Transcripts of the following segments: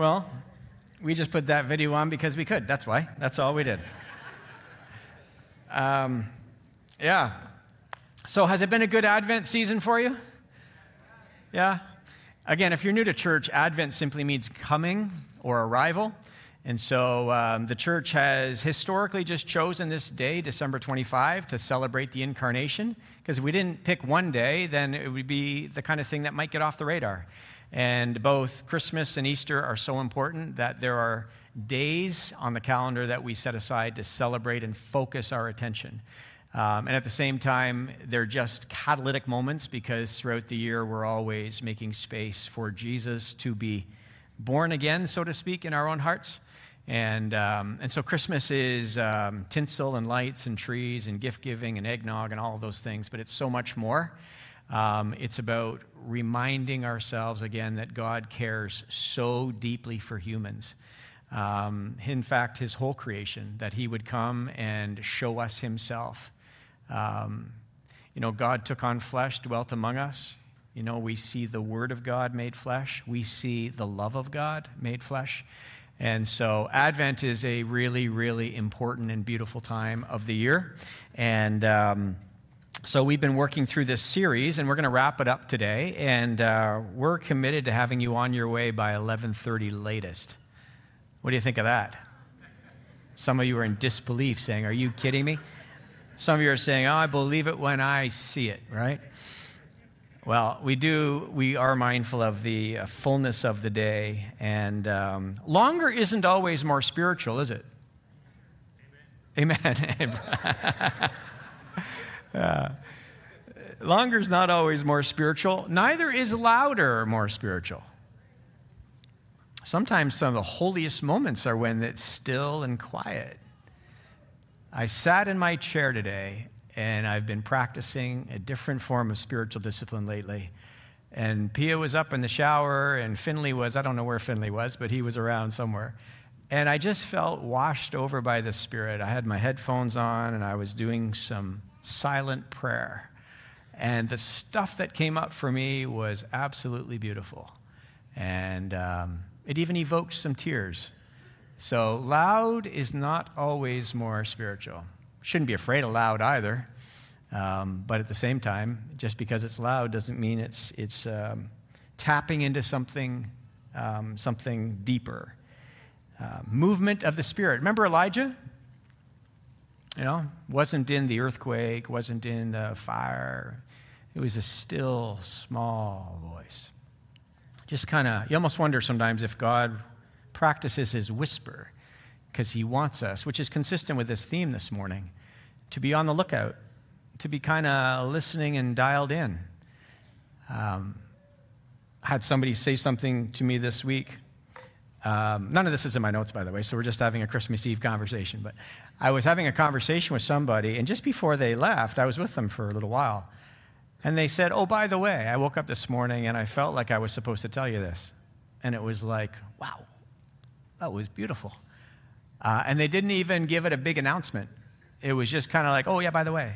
Well, we just put that video on because we could. That's why. That's all we did. Um, yeah. So, has it been a good Advent season for you? Yeah? Again, if you're new to church, Advent simply means coming or arrival. And so um, the church has historically just chosen this day, December 25, to celebrate the incarnation. Because if we didn't pick one day, then it would be the kind of thing that might get off the radar. And both Christmas and Easter are so important that there are days on the calendar that we set aside to celebrate and focus our attention. Um, and at the same time, they're just catalytic moments because throughout the year, we're always making space for Jesus to be born again, so to speak, in our own hearts. And, um, and so Christmas is um, tinsel and lights and trees and gift giving and eggnog and all of those things, but it's so much more. Um, it's about reminding ourselves again that God cares so deeply for humans. Um, in fact, his whole creation, that he would come and show us himself. Um, you know, God took on flesh, dwelt among us. You know, we see the Word of God made flesh, we see the love of God made flesh. And so, Advent is a really, really important and beautiful time of the year. And um, so, we've been working through this series, and we're going to wrap it up today. And uh, we're committed to having you on your way by 11:30 latest. What do you think of that? Some of you are in disbelief, saying, "Are you kidding me?" Some of you are saying, "Oh, I believe it when I see it." Right? Well, we do, we are mindful of the uh, fullness of the day, and um, longer isn't always more spiritual, is it? Amen. Amen. uh, longer is not always more spiritual, neither is louder more spiritual. Sometimes some of the holiest moments are when it's still and quiet. I sat in my chair today and I've been practicing a different form of spiritual discipline lately. And Pia was up in the shower, and Finley was, I don't know where Finley was, but he was around somewhere. And I just felt washed over by the Spirit. I had my headphones on, and I was doing some silent prayer. And the stuff that came up for me was absolutely beautiful. And um, it even evoked some tears. So, loud is not always more spiritual. Shouldn't be afraid of loud either. Um, but at the same time, just because it's loud doesn't mean it's, it's um, tapping into something, um, something deeper. Uh, movement of the Spirit. Remember Elijah? You know, wasn't in the earthquake, wasn't in the fire. It was a still, small voice. Just kind of, you almost wonder sometimes if God practices his whisper because he wants us, which is consistent with this theme this morning, to be on the lookout, to be kind of listening and dialed in. Um, I had somebody say something to me this week. Um, none of this is in my notes, by the way, so we're just having a Christmas Eve conversation. But I was having a conversation with somebody, and just before they left, I was with them for a little while. And they said, Oh, by the way, I woke up this morning and I felt like I was supposed to tell you this. And it was like, wow, that was beautiful. Uh, and they didn't even give it a big announcement. It was just kind of like, oh, yeah, by the way.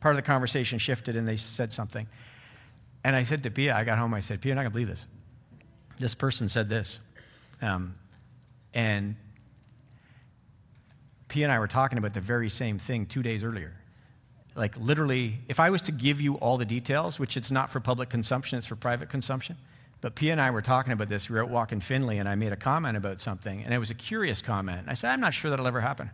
Part of the conversation shifted and they said something. And I said to Pia, I got home, I said, Pia, you're not going to believe this. This person said this. Um, and P and I were talking about the very same thing two days earlier. Like, literally, if I was to give you all the details, which it's not for public consumption, it's for private consumption, but P and I were talking about this. We were out walking Finley, and I made a comment about something, and it was a curious comment. I said, I'm not sure that'll ever happen.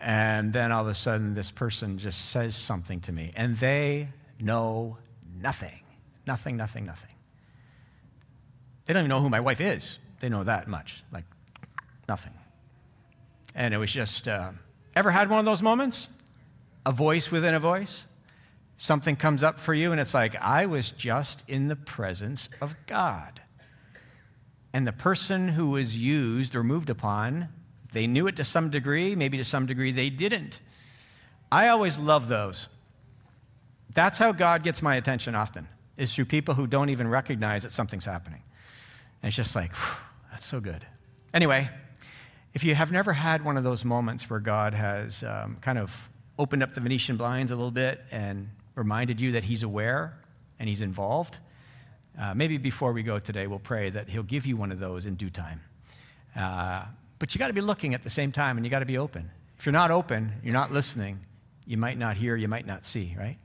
And then all of a sudden, this person just says something to me, and they know nothing. Nothing, nothing, nothing. They don't even know who my wife is. They know that much. Like, nothing. And it was just, uh, ever had one of those moments? A voice within a voice? something comes up for you and it's like, I was just in the presence of God. And the person who was used or moved upon, they knew it to some degree, maybe to some degree they didn't. I always love those. That's how God gets my attention often, is through people who don't even recognize that something's happening. And it's just like, that's so good. Anyway, if you have never had one of those moments where God has um, kind of opened up the Venetian blinds a little bit and reminded you that He's aware and He's involved, Uh, maybe before we go today, we'll pray that He'll give you one of those in due time. Uh, but you got to be looking at the same time and you got to be open. If you're not open, you're not listening, you might not hear, you might not see, right?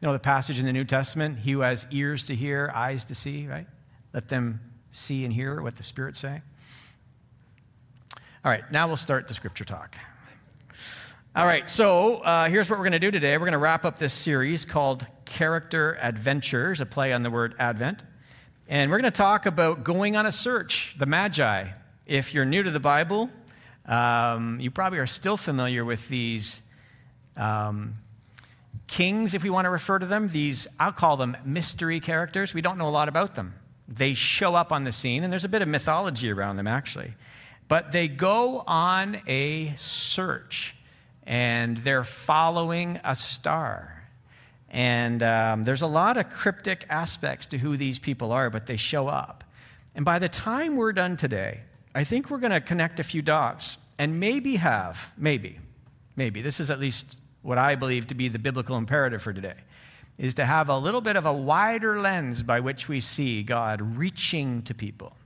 You know the passage in the New Testament, he who has ears to hear, eyes to see, right? Let them see and hear what the Spirit's saying. All right, now we'll start the scripture talk. All right, so uh, here's what we're going to do today. We're going to wrap up this series called Character Adventures, a play on the word Advent. And we're going to talk about going on a search, the Magi. If you're new to the Bible, um, you probably are still familiar with these um, kings, if we want to refer to them. These, I'll call them mystery characters. We don't know a lot about them. They show up on the scene, and there's a bit of mythology around them, actually. But they go on a search, and they're following a star. And um, there's a lot of cryptic aspects to who these people are, but they show up. And by the time we're done today, I think we're going to connect a few dots and maybe have, maybe, maybe, this is at least what I believe to be the biblical imperative for today, is to have a little bit of a wider lens by which we see God reaching to people.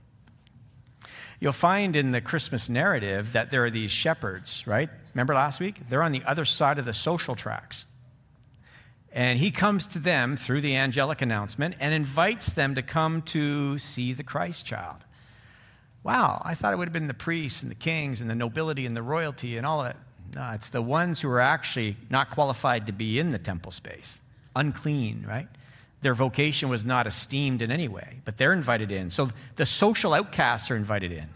You'll find in the Christmas narrative that there are these shepherds, right? Remember last week? They're on the other side of the social tracks. And he comes to them through the angelic announcement and invites them to come to see the Christ child. Wow, I thought it would have been the priests and the kings and the nobility and the royalty and all that. No, it's the ones who are actually not qualified to be in the temple space, unclean, right? Their vocation was not esteemed in any way, but they're invited in. So the social outcasts are invited in.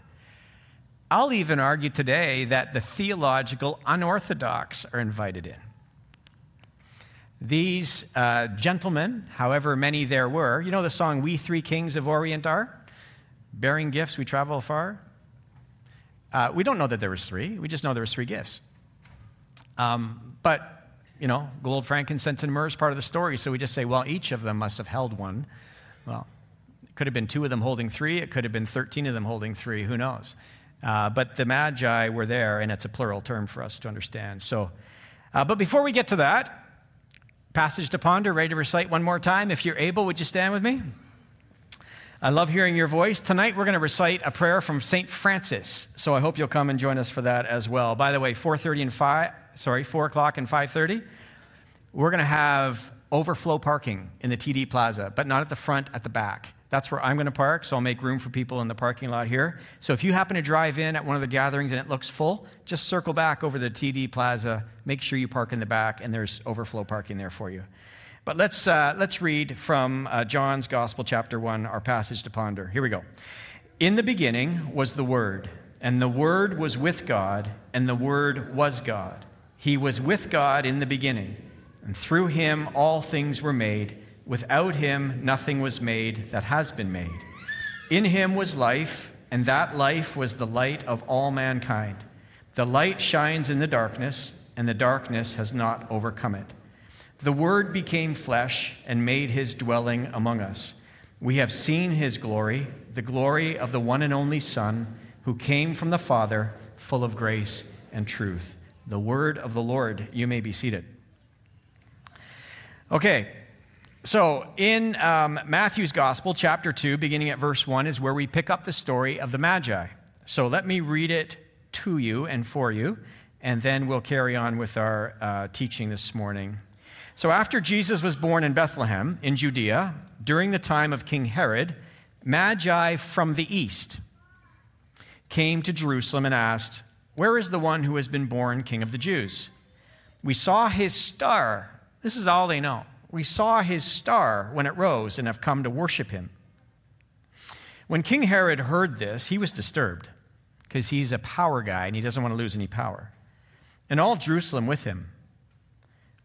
I'll even argue today that the theological unorthodox are invited in. These uh, gentlemen, however many there were, you know the song We Three Kings of Orient are? bearing gifts, we travel far. Uh, we don't know that there was three. We just know there was three gifts. Um, but, you know, gold, frankincense, and myrrh is part of the story. So we just say, well, each of them must have held one. Well, it could have been two of them holding three. It could have been 13 of them holding three. Who knows? Uh, but the magi were there, and it's a plural term for us to understand. So, uh, but before we get to that, passage to ponder, ready to recite one more time. If you're able, would you stand with me? I love hearing your voice. Tonight we're going to recite a prayer from St. Francis. So I hope you'll come and join us for that as well. By the way, 4:30 and 5, sorry, 4 o'clock and 5:30, we're going to have overflow parking in the TD Plaza, but not at the front, at the back. That's where I'm going to park, so I'll make room for people in the parking lot here. So if you happen to drive in at one of the gatherings and it looks full, just circle back over the TD Plaza, make sure you park in the back, and there's overflow parking there for you. But let's, uh, let's read from uh, John's Gospel, chapter 1, our passage to ponder. Here we go. In the beginning was the Word, and the Word was with God, and the Word was God. He was with God in the beginning, and through him all things were made. Without him nothing was made that has been made. In him was life, and that life was the light of all mankind. The light shines in the darkness, and the darkness has not overcome it. The Word became flesh and made his dwelling among us. We have seen his glory, the glory of the one and only Son, who came from the Father, full of grace and truth. The word of the Lord. You may be seated. Okay, so in um, Matthew's Gospel, chapter 2, beginning at verse 1, is where we pick up the story of the Magi. So let me read it to you and for you, and then we'll carry on with our uh, teaching this morning. So, after Jesus was born in Bethlehem in Judea, during the time of King Herod, Magi from the east came to Jerusalem and asked, Where is the one who has been born King of the Jews? We saw his star. This is all they know. We saw his star when it rose and have come to worship him. When King Herod heard this, he was disturbed because he's a power guy and he doesn't want to lose any power. And all Jerusalem with him.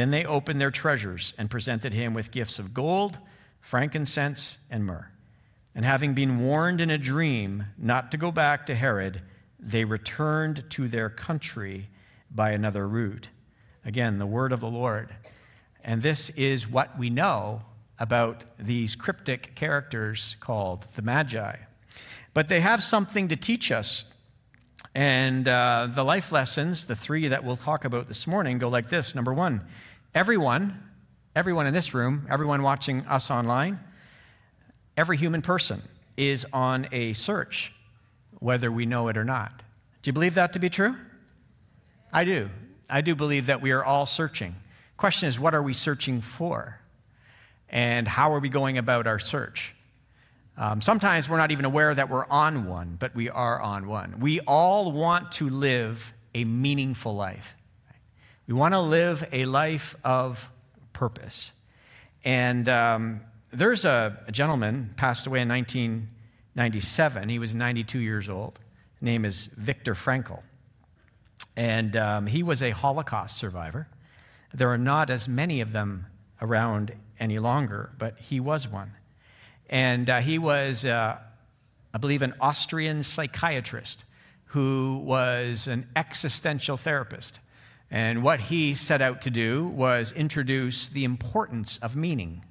Then they opened their treasures and presented him with gifts of gold, frankincense, and myrrh. And having been warned in a dream not to go back to Herod, they returned to their country by another route. Again, the word of the Lord. And this is what we know about these cryptic characters called the Magi. But they have something to teach us. And uh, the life lessons, the three that we'll talk about this morning, go like this. Number one, everyone, everyone in this room, everyone watching us online, every human person is on a search whether we know it or not. Do you believe that to be true? I do. I do believe that we are all searching. Question is, what are we searching for? And how are we going about our search? Um, sometimes we're not even aware that we're on one, but we are on one. We all want to live a meaningful life. We want to live a life of purpose. And um, there's a, a gentleman passed away in 1997. He was 92 years old. His name is Viktor Frankl. And um, he was a Holocaust survivor. There are not as many of them around any longer, but he was one. And uh, he was, uh, I believe, an Austrian psychiatrist who was an existential therapist. And what he set out to do was introduce the importance of meaning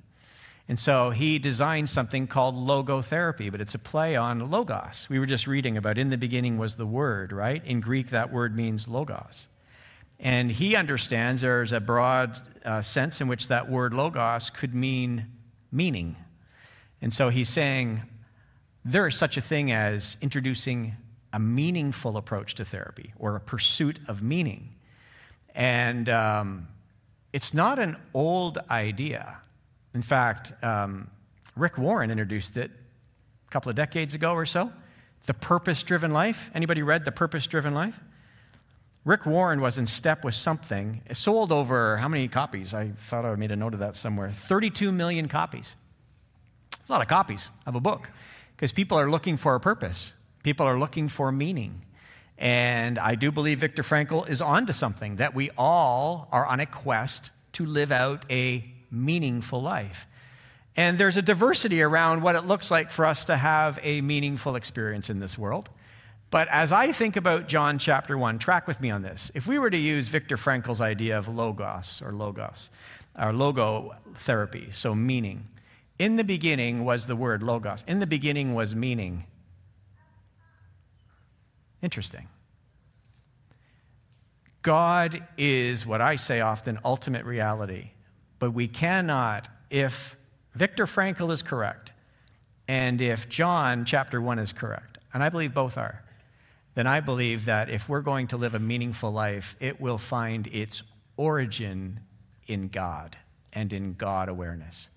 and so he designed something called logotherapy, but it's a play on logos. We were just reading about in the beginning was the word, right? In Greek, that word means logos. And he understands there's a broad uh, sense in which that word logos could mean meaning. And so he's saying there is such a thing as introducing a meaningful approach to therapy or a pursuit of meaning. And um, it's not an old idea. In fact, um, Rick Warren introduced it a couple of decades ago or so. The Purpose Driven Life. Anybody read The Purpose Driven Life? Rick Warren was in step with something. It sold over how many copies? I thought I made a note of that somewhere. 32 million copies. It's a lot of copies of a book because people are looking for a purpose, people are looking for meaning. And I do believe Viktor Frankl is onto something that we all are on a quest to live out a meaningful life. And there's a diversity around what it looks like for us to have a meaningful experience in this world. But as I think about John chapter 1, track with me on this. If we were to use Viktor Frankl's idea of logos or logos, or logo therapy, so meaning, in the beginning was the word logos. In the beginning was meaning. Interesting. God is what I say often ultimate reality. But we cannot, if Viktor Frankl is correct, and if John chapter 1 is correct, and I believe both are, then I believe that if we're going to live a meaningful life, it will find its origin in God and in God awareness.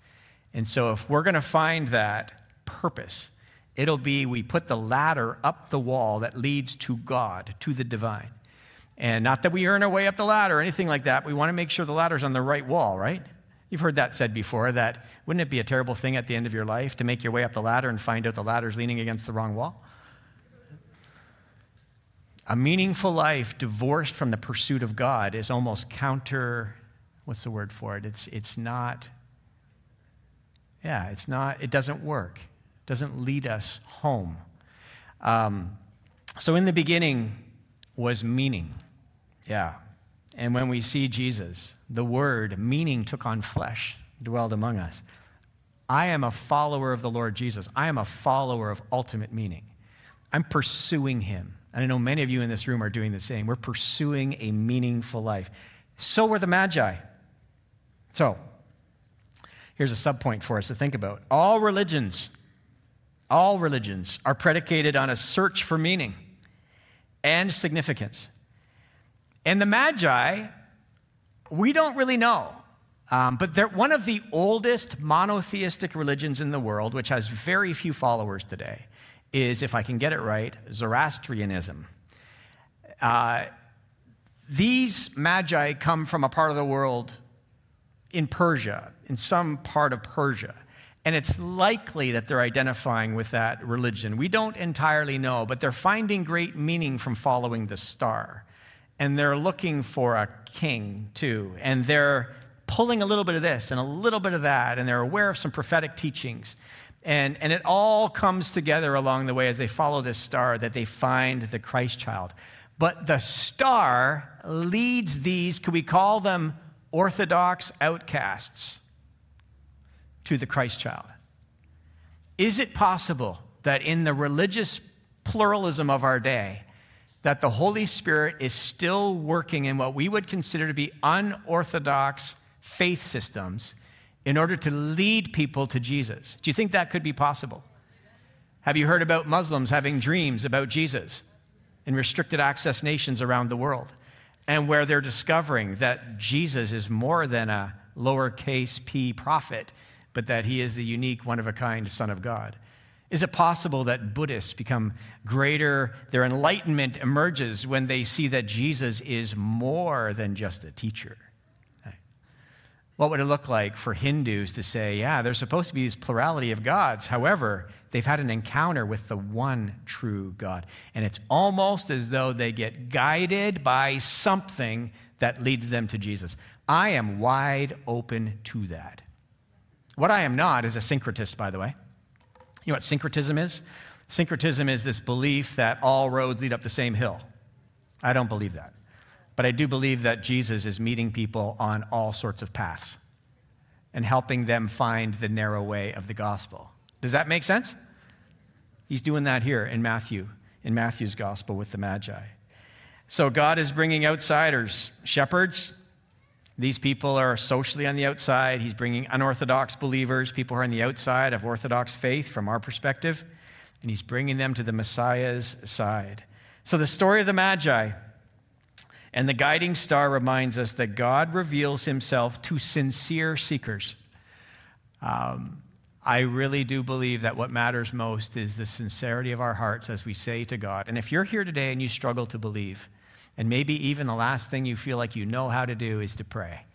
And so if we're going to find that purpose, it'll be we put the ladder up the wall that leads to God, to the divine. And not that we earn our way up the ladder or anything like that. We want to make sure the ladder's on the right wall, right? You've heard that said before that wouldn't it be a terrible thing at the end of your life to make your way up the ladder and find out the ladder's leaning against the wrong wall? A meaningful life divorced from the pursuit of God is almost counter, what's the word for it? It's, it's not, yeah, it's not, it doesn't work. Doesn't lead us home. Um, so in the beginning was meaning. Yeah. And when we see Jesus, the Word, meaning took on flesh, dwelled among us. I am a follower of the Lord Jesus. I am a follower of ultimate meaning. I'm pursuing Him. And I know many of you in this room are doing the same. We're pursuing a meaningful life. So were the Magi. So, here's a subpoint for us to think about. All religions, all religions are predicated on a search for meaning and significance. And the Magi, we don't really know Um, but they're one of the oldest monotheistic religions in the world, which has very few followers today, is, if I can get it right, Zoroastrianism. Uh, these magi come from a part of the world in Persia, in some part of Persia. And it's likely that they're identifying with that religion. We don't entirely know, but they're finding great meaning from following the star. And they're looking for a king, too. And they're pulling a little bit of this and a little bit of that. And they're aware of some prophetic teachings. And, and it all comes together along the way as they follow this star that they find the Christ child. But the star leads these, could we call them Orthodox outcasts, to the Christ child? Is it possible that in the religious pluralism of our day, that the Holy Spirit is still working in what we would consider to be unorthodox faith systems in order to lead people to Jesus? Do you think that could be possible? Have you heard about Muslims having dreams about Jesus? in restricted access nations around the world, and where they're discovering that Jesus is more than a lowercase p prophet, but that he is the unique, one of a kind Son of God. Is it possible that Buddhists become greater, their enlightenment emerges when they see that Jesus is more than just a teacher? What would it look like for Hindus to say, yeah, there's supposed to be this plurality of gods. However, they've had an encounter with the one true God. And it's almost as though they get guided by something that leads them to Jesus. I am wide open to that. What I am not is a syncretist, by the way. You know what syncretism is? Syncretism is this belief that all roads lead up the same hill. I don't believe that. But I do believe that Jesus is meeting people on all sorts of paths and helping them find the narrow way of the gospel. Does that make sense? He's doing that here in Matthew, in Matthew's gospel with the Magi. So God is bringing outsiders, shepherds. These people are socially on the outside. He's bringing unorthodox believers, people who are on the outside of orthodox faith from our perspective, and he's bringing them to the Messiah's side. So the story of the Magi and the guiding star reminds us that God reveals himself to sincere seekers. Um, I really do believe that what matters most is the sincerity of our hearts as we say to God. And if you're here today and you struggle to believe, and maybe even the last thing you feel like you know how to do is to pray,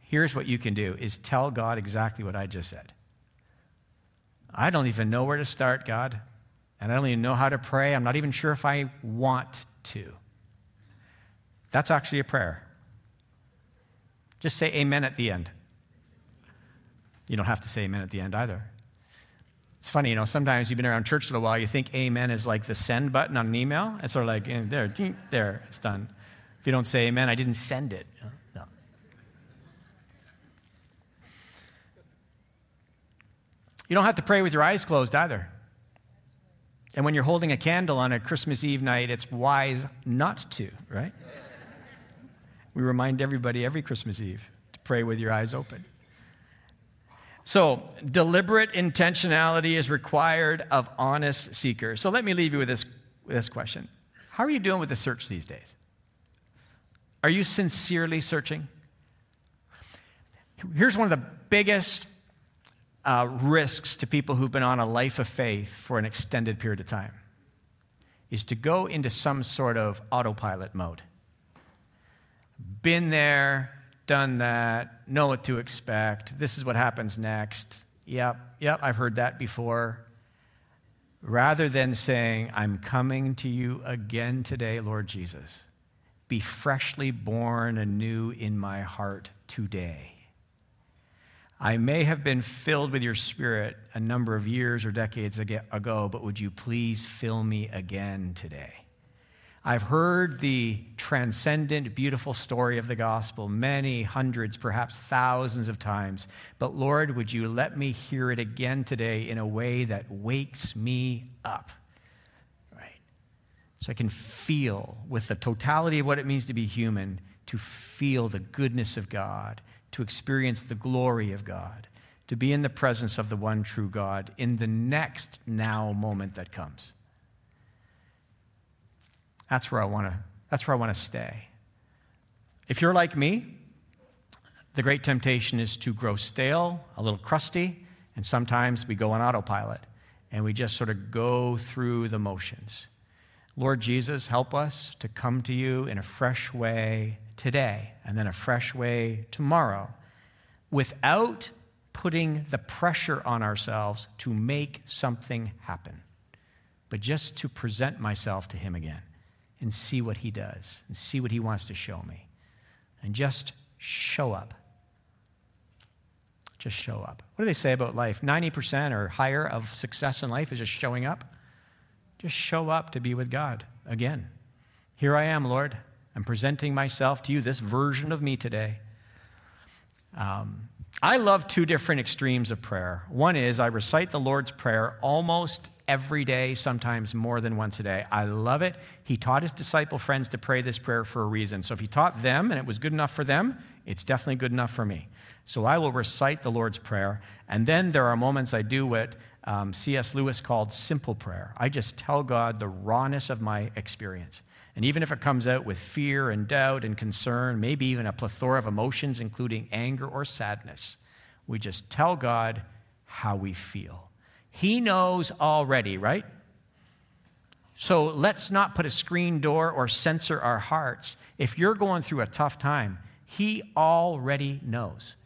here's what you can do is tell God exactly what I just said. I don't even know where to start, God, and I don't even know how to pray. I'm not even sure if I want to. That's actually a prayer. Just say amen at the end. You don't have to say amen at the end either. It's funny, you know, sometimes you've been around church a little while, you think amen is like the send button on an email. It's sort of like, eh, there, ding, there, it's done. If you don't say amen, I didn't send it. No. You don't have to pray with your eyes closed either. And when you're holding a candle on a Christmas Eve night, it's wise not to, right? We remind everybody every Christmas Eve to pray with your eyes open. So, deliberate intentionality is required of honest seekers. So, let me leave you with this, this question How are you doing with the search these days? Are you sincerely searching? Here's one of the biggest uh, risks to people who've been on a life of faith for an extended period of time is to go into some sort of autopilot mode been there, done that, know what to expect. This is what happens next. Yep, yep, I've heard that before. Rather than saying, I'm coming to you again today, Lord Jesus, be freshly born anew in my heart today. I may have been filled with your spirit a number of years or decades ago, but would you please fill me again today? I've heard the transcendent, beautiful story of the gospel many hundreds, perhaps thousands of times. But Lord, would you let me hear it again today in a way that wakes me up? Right? So I can feel, with the totality of what it means to be human, to feel the goodness of God, to experience the glory of God, to be in the presence of the one true God in the next now moment that comes. That's where I want to that's where I want to stay. If you're like me, the great temptation is to grow stale, a little crusty, and sometimes we go on autopilot and we just sort of go through the motions. Lord Jesus, help us to come to you in a fresh way today and then a fresh way tomorrow without putting the pressure on ourselves to make something happen, but just to present myself to Him again and see what He does and see what He wants to show me. And just show up. Just show up. What do they say about life? 90% or higher of success in life is just showing up. Just show up to be with God again. Here I am, Lord. I'm presenting myself to you, this version of me today. Um, I love two different extremes of prayer. One is I recite the Lord's Prayer almost every day, sometimes more than once a day. I love it. He taught his disciple friends to pray this prayer for a reason. So if he taught them and it was good enough for them, it's definitely good enough for me. So I will recite the Lord's Prayer. And then there are moments I do what um, C.S. Lewis called simple prayer. I just tell God the rawness of my experience. And even if it comes out with fear and doubt and concern, maybe even a plethora of emotions, including anger or sadness, we just tell God how we feel. He knows already, right? So let's not put a screen door or censor our hearts. If you're going through a tough time, He already knows.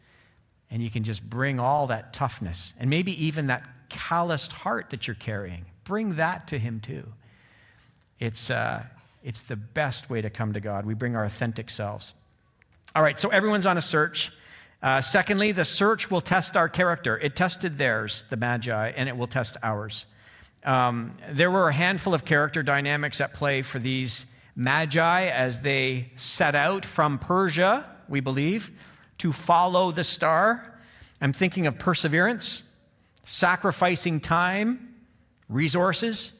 And you can just bring all that toughness and maybe even that calloused heart that you're carrying, bring that to Him too. It's, uh, it's the best way to come to God. We bring our authentic selves. All right, so everyone's on a search. Uh, secondly, the search will test our character. It tested theirs, the Magi, and it will test ours. Um, there were a handful of character dynamics at play for these Magi as they set out from Persia, we believe, to follow the star. I'm thinking of perseverance, sacrificing time, resources,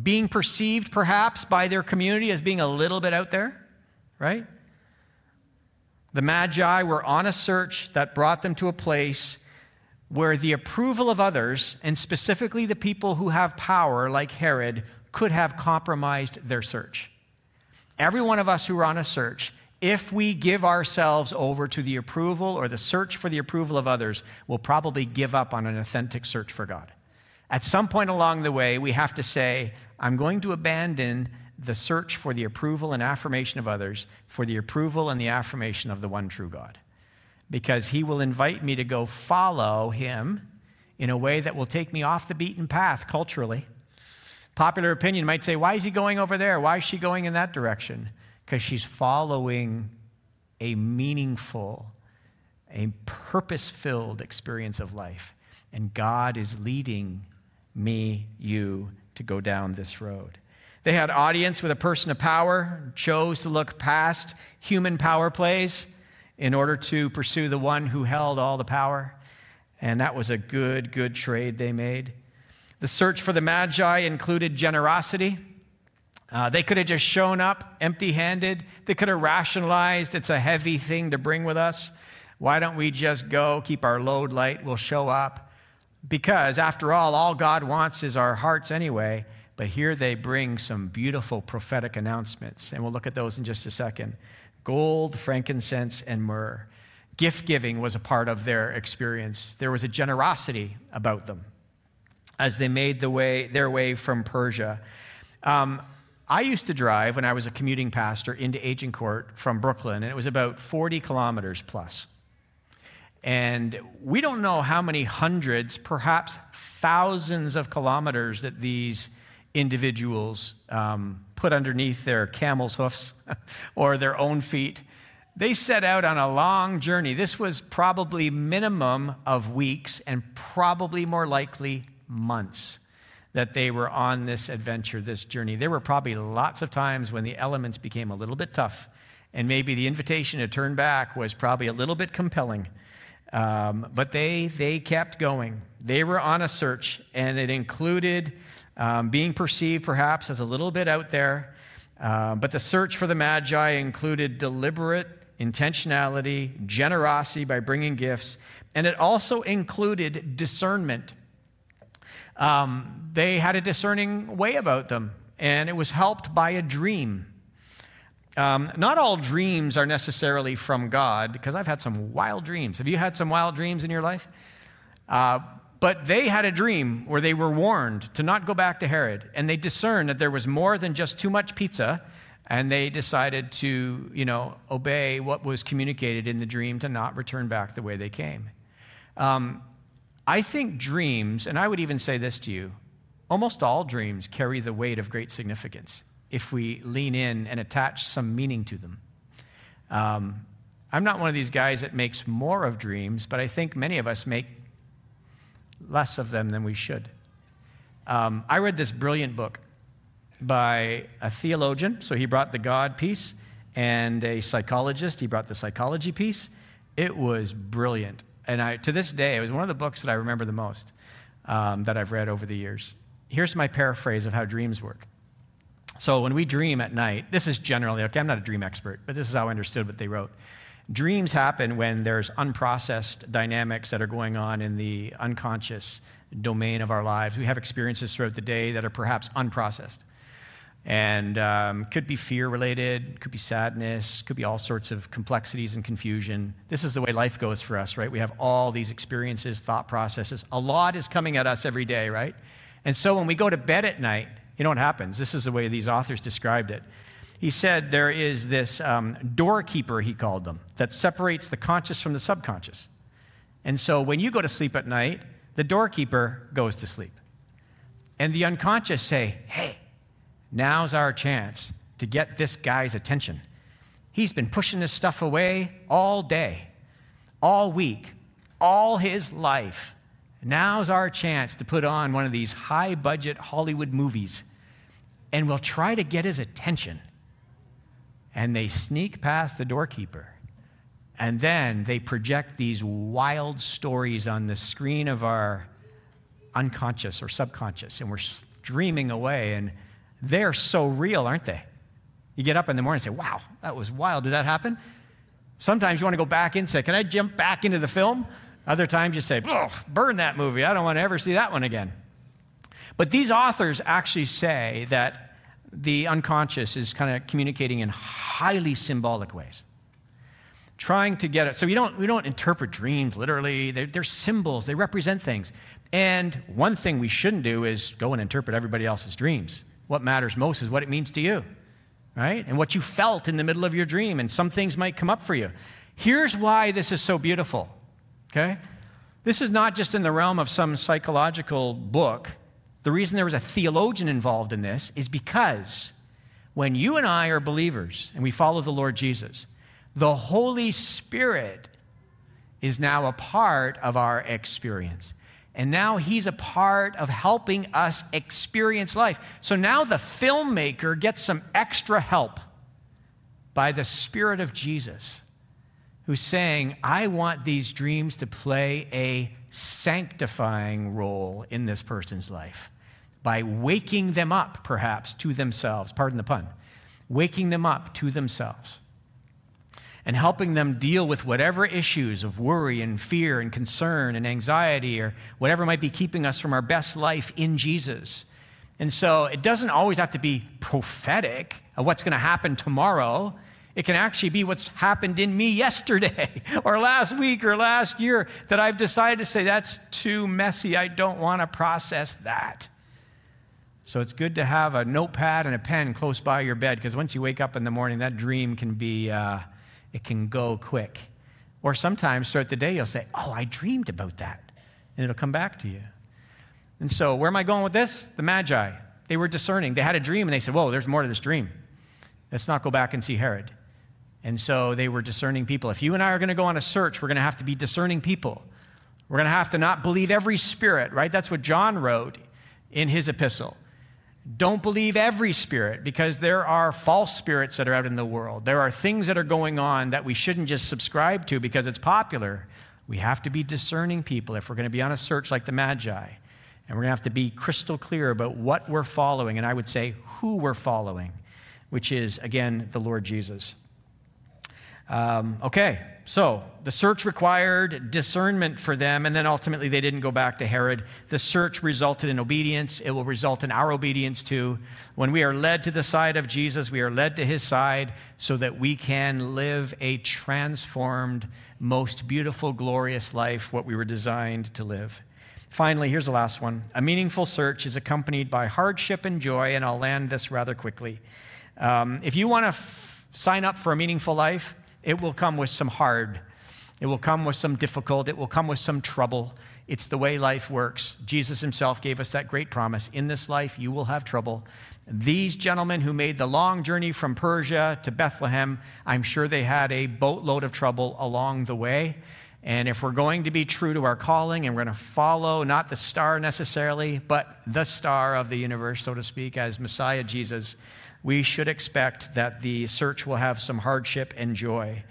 being perceived perhaps by their community as being a little bit out there, right? The Magi were on a search that brought them to a place where the approval of others, and specifically the people who have power, like Herod, could have compromised their search. Every one of us who are on a search, if we give ourselves over to the approval or the search for the approval of others, will probably give up on an authentic search for God. At some point along the way, we have to say, I'm going to abandon the search for the approval and affirmation of others for the approval and the affirmation of the one true God. Because he will invite me to go follow him in a way that will take me off the beaten path culturally. Popular opinion might say, Why is he going over there? Why is she going in that direction? Because she's following a meaningful, a purpose filled experience of life. And God is leading me, you, to go down this road. They had audience with a person of power, chose to look past human power plays in order to pursue the one who held all the power. And that was a good, good trade they made. The search for the Magi included generosity. Uh, they could have just shown up empty handed. They could have rationalized it's a heavy thing to bring with us. Why don't we just go, keep our load light, we'll show up? Because, after all, all God wants is our hearts anyway. But here they bring some beautiful prophetic announcements, and we'll look at those in just a second gold, frankincense, and myrrh. Gift giving was a part of their experience. There was a generosity about them as they made the way, their way from Persia. Um, I used to drive when I was a commuting pastor into Agincourt from Brooklin, and it was about 40 kilometers plus. And we don't know how many hundreds, perhaps thousands of kilometers that these individuals um, put underneath their camel's hoofs or their own feet. They set out on a long journey. This was probably minimum of weeks and probably more likely months that they were on this adventure, this journey. There were probably lots of times when the elements became a little bit tough, and maybe the invitation to turn back was probably a little bit compelling. Um, but they, they kept going. They were on a search, and it included um, being perceived perhaps as a little bit out there. Uh, but the search for the Magi included deliberate intentionality, generosity by bringing gifts, and it also included discernment. Um, they had a discerning way about them, and it was helped by a dream. Um, not all dreams are necessarily from God, because I've had some wild dreams. Have you had some wild dreams in your life? Uh, but they had a dream where they were warned to not go back to Herod, and they discerned that there was more than just too much pizza, and they decided to, you know, obey what was communicated in the dream to not return back the way they came. Um, I think dreams, and I would even say this to you, almost all dreams carry the weight of great significance if we lean in and attach some meaning to them. Um, I'm not one of these guys that makes more of dreams, but I think many of us make less of them than we should. Um, I read this brilliant book by a theologian, so he brought the God piece, and a psychologist, he brought the psychology piece. It was brilliant. And I, to this day, it was one of the books that I remember the most um, that I've read over the years. Here's my paraphrase of how dreams work so when we dream at night, this is generally, okay, I'm not a dream expert, but this is how I understood what they wrote. Dreams happen when there's unprocessed dynamics that are going on in the unconscious domain of our lives. We have experiences throughout the day that are perhaps unprocessed. And um, could be fear related, could be sadness, could be all sorts of complexities and confusion. This is the way life goes for us, right? We have all these experiences, thought processes. A lot is coming at us every day, right? And so when we go to bed at night, you know what happens? This is the way these authors described it. He said there is this um, doorkeeper, he called them, that separates the conscious from the subconscious. And so when you go to sleep at night, the doorkeeper goes to sleep. And the unconscious say, hey, now's our chance to get this guy's attention. He's been pushing this stuff away all day, all week, all his life. Now's our chance to put on one of these high budget Hollywood movies, and we'll try to get his attention. And they sneak past the doorkeeper. And then they project these wild stories on the screen of our unconscious or subconscious, and we're streaming away. And they're so real, aren't they? You get up in the morning and say, Wow, that was wild. Did that happen? Sometimes you want to go back and say, Can I jump back into the film? Other times you say, burn that movie. I don't want to ever see that one again. But these authors actually say that the unconscious is kind of communicating in highly symbolic ways. Trying to get it. So we don't, we don't interpret dreams literally, they're, they're symbols, they represent things. And one thing we shouldn't do is go and interpret everybody else's dreams. What matters most is what it means to you, right? And what you felt in the middle of your dream. And some things might come up for you. Here's why this is so beautiful Okay? This is not just in the realm of some psychological book. The reason there was a theologian involved in this is because when you and I are believers and we follow the Lord Jesus, the Holy Spirit is now a part of our experience. And now he's a part of helping us experience life. So now the filmmaker gets some extra help by the Spirit of Jesus who's saying, I want these dreams to play a sanctifying role in this person's life by waking them up, perhaps, to themselves. Pardon the pun. Waking them up to themselves and helping them deal with whatever issues of worry and fear and concern and anxiety or whatever might be keeping us from our best life in Jesus. And so it doesn't always have to be prophetic of what's going to happen tomorrow. It can actually be what's happened in me yesterday or last week or last year that I've decided to say, that's too messy. I don't want to process that. So it's good to have a notepad and a pen close by your bed because once you wake up in the morning, that dream can be, uh, it can go quick. Or sometimes throughout the day, you'll say, Oh, I dreamed about that. And it'll come back to you. And so, where am I going with this? The Magi. They were discerning. They had a dream and they said, Whoa, there's more to this dream. Let's not go back and see Herod. And so they were discerning people. If you and I are going to go on a search, we're going to have to be discerning people. We're going to have to not believe every spirit, right? That's what John wrote in his epistle. Don't believe every spirit because there are false spirits that are out in the world. There are things that are going on that we shouldn't just subscribe to because it's popular. We have to be discerning people if we're going to be on a search like the Magi. And we're going to have to be crystal clear about what we're following, and I would say who we're following, which is, again, the Lord Jesus. Um, okay, so the search required discernment for them, and then ultimately they didn't go back to Herod. The search resulted in obedience. It will result in our obedience too. When we are led to the side of Jesus, we are led to his side so that we can live a transformed, most beautiful, glorious life, what we were designed to live. Finally, here's the last one. A meaningful search is accompanied by hardship and joy, and I'll land this rather quickly. Um, if you want to f- sign up for a meaningful life, it will come with some hard. It will come with some difficult. It will come with some trouble. It's the way life works. Jesus himself gave us that great promise. In this life, you will have trouble. These gentlemen who made the long journey from Persia to Bethlehem, I'm sure they had a boatload of trouble along the way. And if we're going to be true to our calling and we're going to follow not the star necessarily, but the star of the universe, so to speak, as Messiah Jesus, we should expect that the search will have some hardship and joy.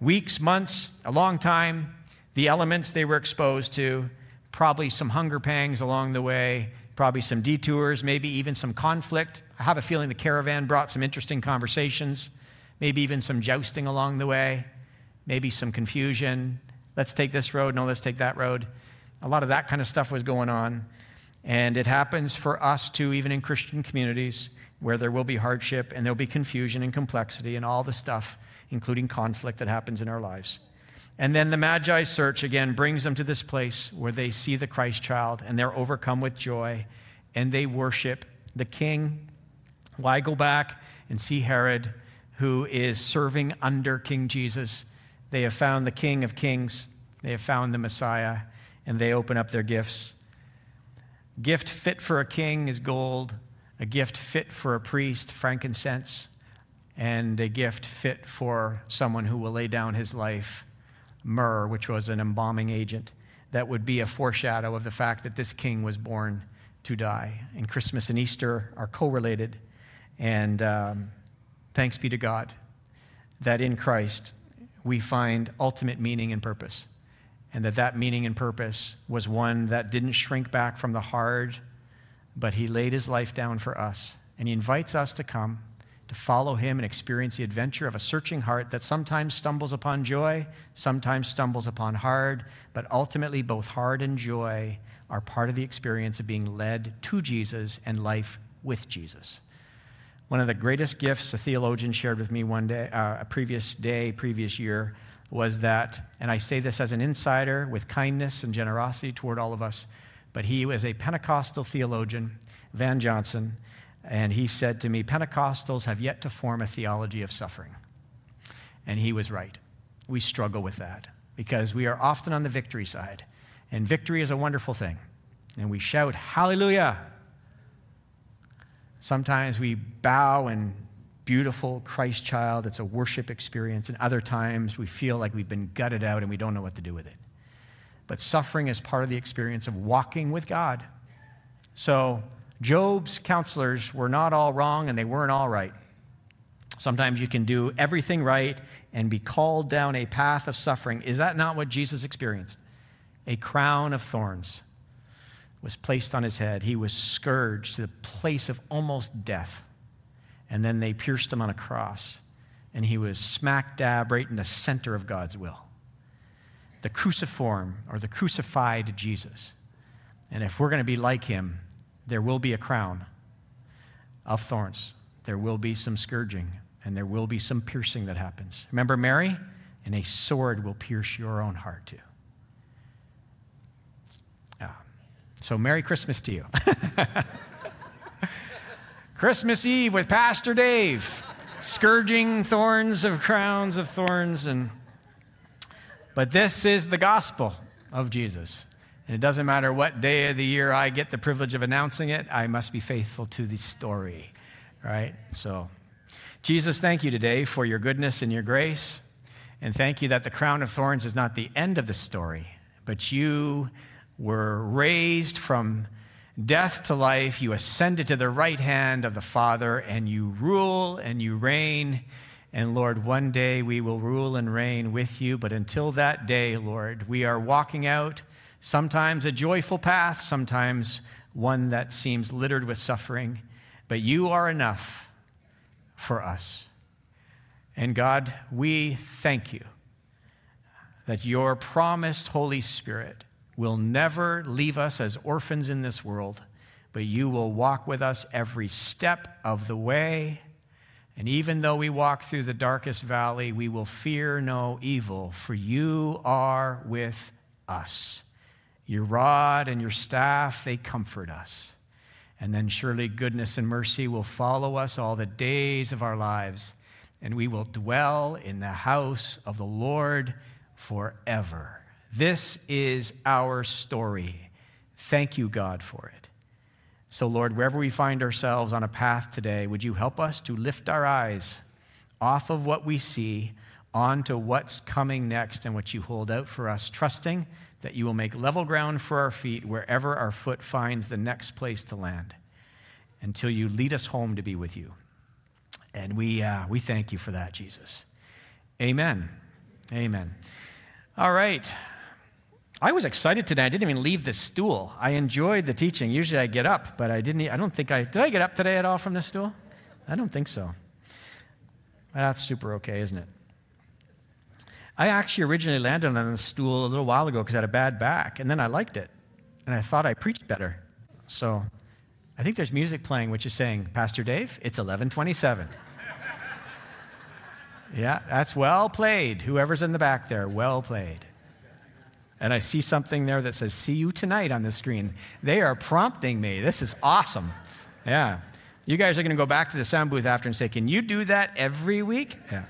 Weeks, months, a long time, the elements they were exposed to, probably some hunger pangs along the way, probably some detours, maybe even some conflict. I have a feeling the caravan brought some interesting conversations, maybe even some jousting along the way, maybe some confusion. Let's take this road, no, let's take that road. A lot of that kind of stuff was going on. And it happens for us too, even in Christian communities where there will be hardship and there'll be confusion and complexity and all the stuff, including conflict that happens in our lives. And then the Magi search again brings them to this place where they see the Christ child and they're overcome with joy and they worship the king. Why go back and see Herod, who is serving under King Jesus? They have found the King of Kings, they have found the Messiah, and they open up their gifts. Gift fit for a king is gold, a gift fit for a priest, frankincense, and a gift fit for someone who will lay down his life, myrrh, which was an embalming agent that would be a foreshadow of the fact that this king was born to die. And Christmas and Easter are correlated. And um, thanks be to God that in Christ we find ultimate meaning and purpose. And that that meaning and purpose was one that didn't shrink back from the hard but he laid his life down for us. And he invites us to come, to follow him and experience the adventure of a searching heart that sometimes stumbles upon joy, sometimes stumbles upon hard, but ultimately both hard and joy are part of the experience of being led to Jesus and life with Jesus. One of the greatest gifts a theologian shared with me one day, uh, a previous day, previous year, was that, and I say this as an insider with kindness and generosity toward all of us, but he was a Pentecostal theologian, Van Johnson, and he said to me, Pentecostals have yet to form a theology of suffering. And he was right. We struggle with that because we are often on the victory side. And victory is a wonderful thing. And we shout, Hallelujah! Sometimes we bow and beautiful Christ child. It's a worship experience. And other times we feel like we've been gutted out and we don't know what to do with it but suffering is part of the experience of walking with God. So, Job's counselors were not all wrong and they weren't all right. Sometimes you can do everything right and be called down a path of suffering. Is that not what Jesus experienced? A crown of thorns was placed on his head. He was scourged to the place of almost death. And then they pierced him on a cross. And he was smack dab right in the center of God's will the cruciform or the crucified Jesus. And if we're going to be like him, there will be a crown of thorns. There will be some scourging, and there will be some piercing that happens. Remember Mary? And a sword will pierce your own heart too. Yeah. So, Merry Christmas to you. Christmas Eve with Pastor Dave. Scourging thorns of crowns of thorns and but this is the gospel of Jesus. And it doesn't matter what day of the year I get the privilege of announcing it, I must be faithful to the story. Right? So, Jesus, thank you today for your goodness and your grace. And thank you that the crown of thorns is not the end of the story, but you were raised from death to life. You ascended to the right hand of the Father, and you rule and you reign and Lord, one day we will rule and reign with you. But until that day, Lord, we are walking out sometimes a joyful path, sometimes one that seems littered with suffering. But you are enough for us. And God, we thank you that your promised Holy Spirit will never leave us as orphans in this world, but you will walk with us every step of the way. And even though we walk through the darkest valley, we will fear no evil, for you are with us. Your rod and your staff, they comfort us. And then surely goodness and mercy will follow us all the days of our lives, and we will dwell in the house of the Lord forever. This is our story. Thank you, God, for it. So, Lord, wherever we find ourselves on a path today, would you help us to lift our eyes off of what we see onto what's coming next and what you hold out for us, trusting that you will make level ground for our feet wherever our foot finds the next place to land until you lead us home to be with you. And we, uh, we thank you for that, Jesus. Amen. Amen. All right. I was excited today. I didn't even leave the stool. I enjoyed the teaching. Usually I get up, but I didn't. I don't think I did. I get up today at all from the stool? I don't think so. That's super okay, isn't it? I actually originally landed on the stool a little while ago because I had a bad back, and then I liked it, and I thought I preached better. So I think there's music playing which is saying, Pastor Dave, it's 1127. yeah, that's well played. Whoever's in the back there, well played. And I see something there that says, See you tonight on the screen. They are prompting me. This is awesome. Yeah. You guys are going to go back to the sound booth after and say, Can you do that every week? Yeah.